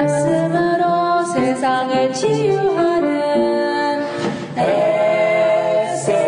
말씀으로 세상을 치유하는 SLC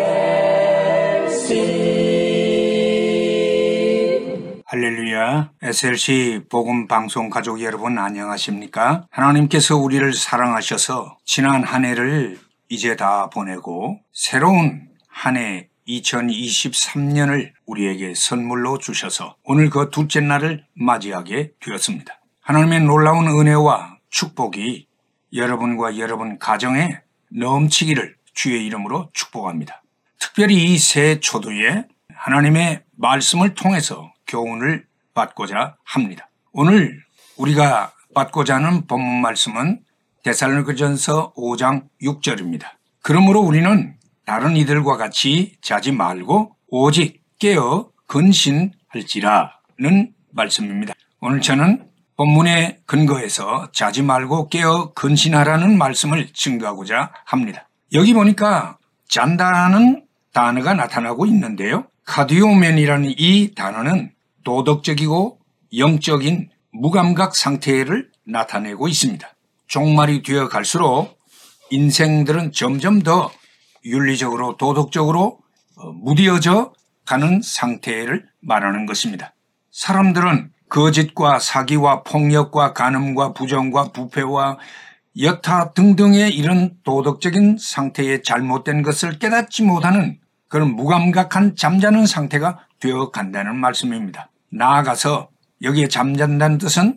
할렐루야. SLC 복음 방송 가족 여러분 안녕하십니까? 하나님께서 우리를 사랑하셔서 지난 한 해를 이제 다 보내고 새로운 한해 2023년을 우리에게 선물로 주셔서 오늘 그 둘째 날을 맞이하게 되었습니다. 하나님의 놀라운 은혜와 축복이 여러분과 여러분 가정에 넘치기를 주의 이름으로 축복합니다. 특별히 이 새 초도에 하나님의 말씀을 통해서 교훈을 받고자 합니다. 오늘 우리가 받고자 하는 본문 말씀은 데살로니가전서 5장 6절입니다. 그러므로 우리는 다른 이들과 같이 자지 말고 오직 깨어 근신할지라는 말씀입니다. 오늘 저는 본문의 근거에서 자지 말고 깨어 근신하라는 말씀을 증거하고자 합니다. 여기 보니까 잔다라는 단어가 나타나고 있는데요. 카디오멘이라는 이 단어는 도덕적이고 영적인 무감각 상태를 나타내고 있습니다. 종말이 되어 갈수록 인생들은 점점 더 윤리적으로 도덕적으로 어, 무디어져 가는 상태를 말하는 것입니다. 사람들은 거짓과 사기와 폭력과 간음과 부정과 부패와 여타 등등의 이런 도덕적인 상태의 잘못된 것을 깨닫지 못하는 그런 무감각한 잠자는 상태가 되어 간다는 말씀입니다. 나아가서 여기에 잠잔다는 뜻은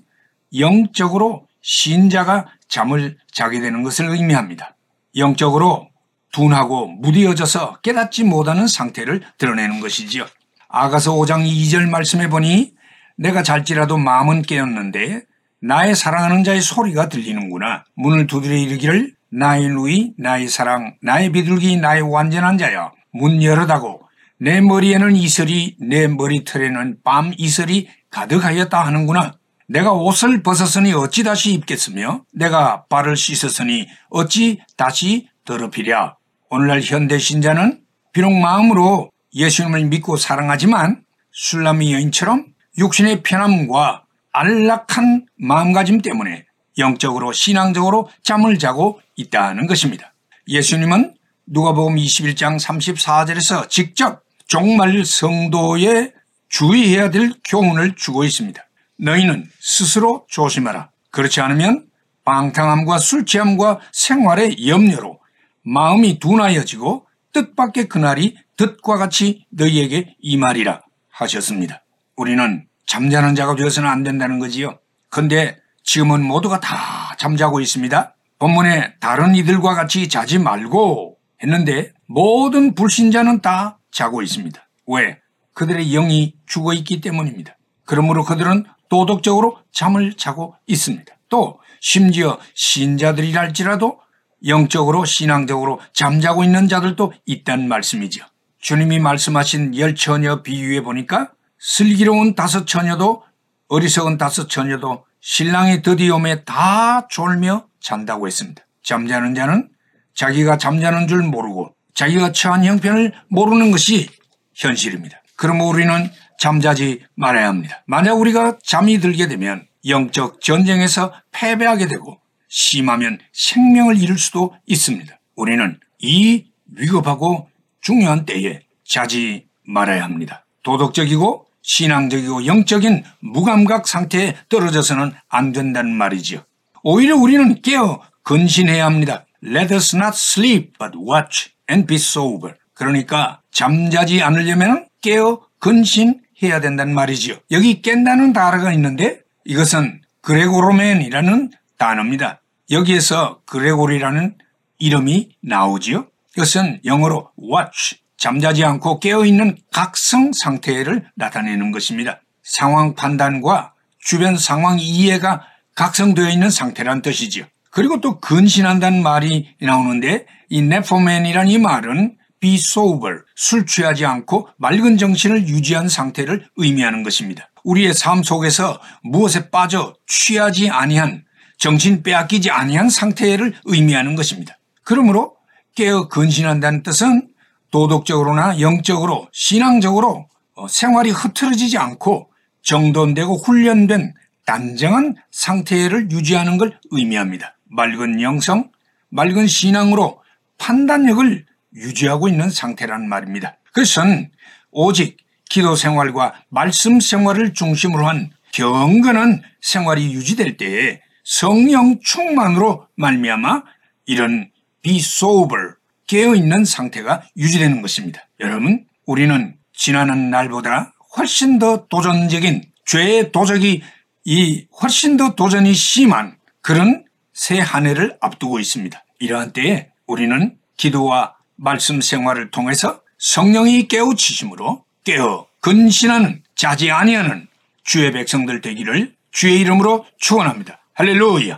영적으로 신자가 잠을 자게 되는 것을 의미합니다. 영적으로 둔하고 무디어져서 깨닫지 못하는 상태를 드러내는 것이지요. 아가서 5장 2절 말씀해 보니 내가 잘지라도 마음은 깨었는데 나의 사랑하는 자의 소리가 들리는구나. 문을 두드려 이르기를 나의 누이, 나의 사랑, 나의 비둘기, 나의 완전한 자여. 문 열어다고 내 머리에는 이슬이, 내 머리털에는 밤 이슬이 가득하였다 하는구나. 내가 옷을 벗었으니 어찌 다시 입겠으며 내가 발을 씻었으니 어찌 다시 더럽히랴. 오늘날 현대 신자는 비록 마음으로 예수님을 믿고 사랑하지만 술람이 여인처럼 육신의 편함과 안락한 마음가짐 때문에 영적으로 신앙적으로 잠을 자고 있다는 것입니다. 예수님은 누가복음 21장 34절에서 직접 종말 성도에 주의해야 될 교훈을 주고 있습니다. 너희는 스스로 조심하라. 그렇지 않으면 방탕함과 술 취함과 생활의 염려로 마음이 둔하여지고 뜻밖의 그날이 뜻과 같이 너희에게 임하리라 하셨습니다. 우리는 잠자는 자가 되어서는 안 된다는 거지요. 근데 지금은 모두가 다 잠자고 있습니다. 본문에 다른 이들과 같이 자지 말고 했는데 모든 불신자는 다 자고 있습니다. 왜? 그들의 영이 죽어 있기 때문입니다. 그러므로 그들은 도덕적으로 잠을 자고 있습니다. 또 심지어 신자들이랄지라도 영적으로 신앙적으로 잠자고 있는 자들도 있다는 말씀이죠. 주님이 말씀하신 열 처녀 비유에 보니까 슬기로운 다섯 처녀도 어리석은 다섯 처녀도 신랑이 드디움에 다 졸며 잔다고 했습니다. 잠자는 자는 자기가 잠자는 줄 모르고 자기가 처한 형편을 모르는 것이 현실입니다. 그러므로 우리는 잠자지 말아야 합니다. 만약 우리가 잠이 들게 되면 영적 전쟁에서 패배하게 되고 심하면 생명을 잃을 수도 있습니다. 우리는 이 위급하고 중요한 때에 자지 말아야 합니다. 도덕적이고 신앙적이고 영적인 무감각 상태에 떨어져서는 안 된다는 말이지요. 오히려 우리는 깨어 근신해야 합니다. Let us not sleep but watch and be sober. 그러니까 잠자지 않으려면 깨어 근신해야 된다는 말이지요. 여기 깬다는 단어가 있는데 이것은 그레고로맨이라는 단어입니다. 여기에서 그레고리라는 이름이 나오지요. 이것은 영어로 watch, 잠자지 않고 깨어있는 각성 상태를 나타내는 것입니다. 상황 판단과 주변 상황 이해가 각성되어 있는 상태란 뜻이지요. 그리고 또 근신한다는 말이 나오는데 이 네포맨이란 이 말은 be sober, 술 취하지 않고 맑은 정신을 유지한 상태를 의미하는 것입니다. 우리의 삶 속에서 무엇에 빠져 취하지 아니한 정신 빼앗기지 아니한 상태를 의미하는 것입니다. 그러므로 깨어 근신한다는 뜻은 도덕적으로나 영적으로 신앙적으로 어, 생활이 흐트러지지 않고 정돈되고 훈련된 단정한 상태를 유지하는 걸 의미합니다. 맑은 영성, 맑은 신앙으로 판단력을 유지하고 있는 상태라는 말입니다. 그것은 오직 기도 생활과 말씀 생활을 중심으로 한 경건한 생활이 유지될 때에 성령 충만으로 말미암아 이런 sober 깨어 있는 상태가 유지되는 것입니다. 여러분, 우리는 지나는 날보다 훨씬 더 도전적인 죄의 도적이 이 훨씬 더 도전이 심한 그런 새 한 해를 앞두고 있습니다. 이러한 때에 우리는 기도와 말씀 생활을 통해서 성령이 깨우치심으로 깨어 근신하는 자지 아니하는 주의 백성들 되기를 주의 이름으로 축원합니다. 할렐루야.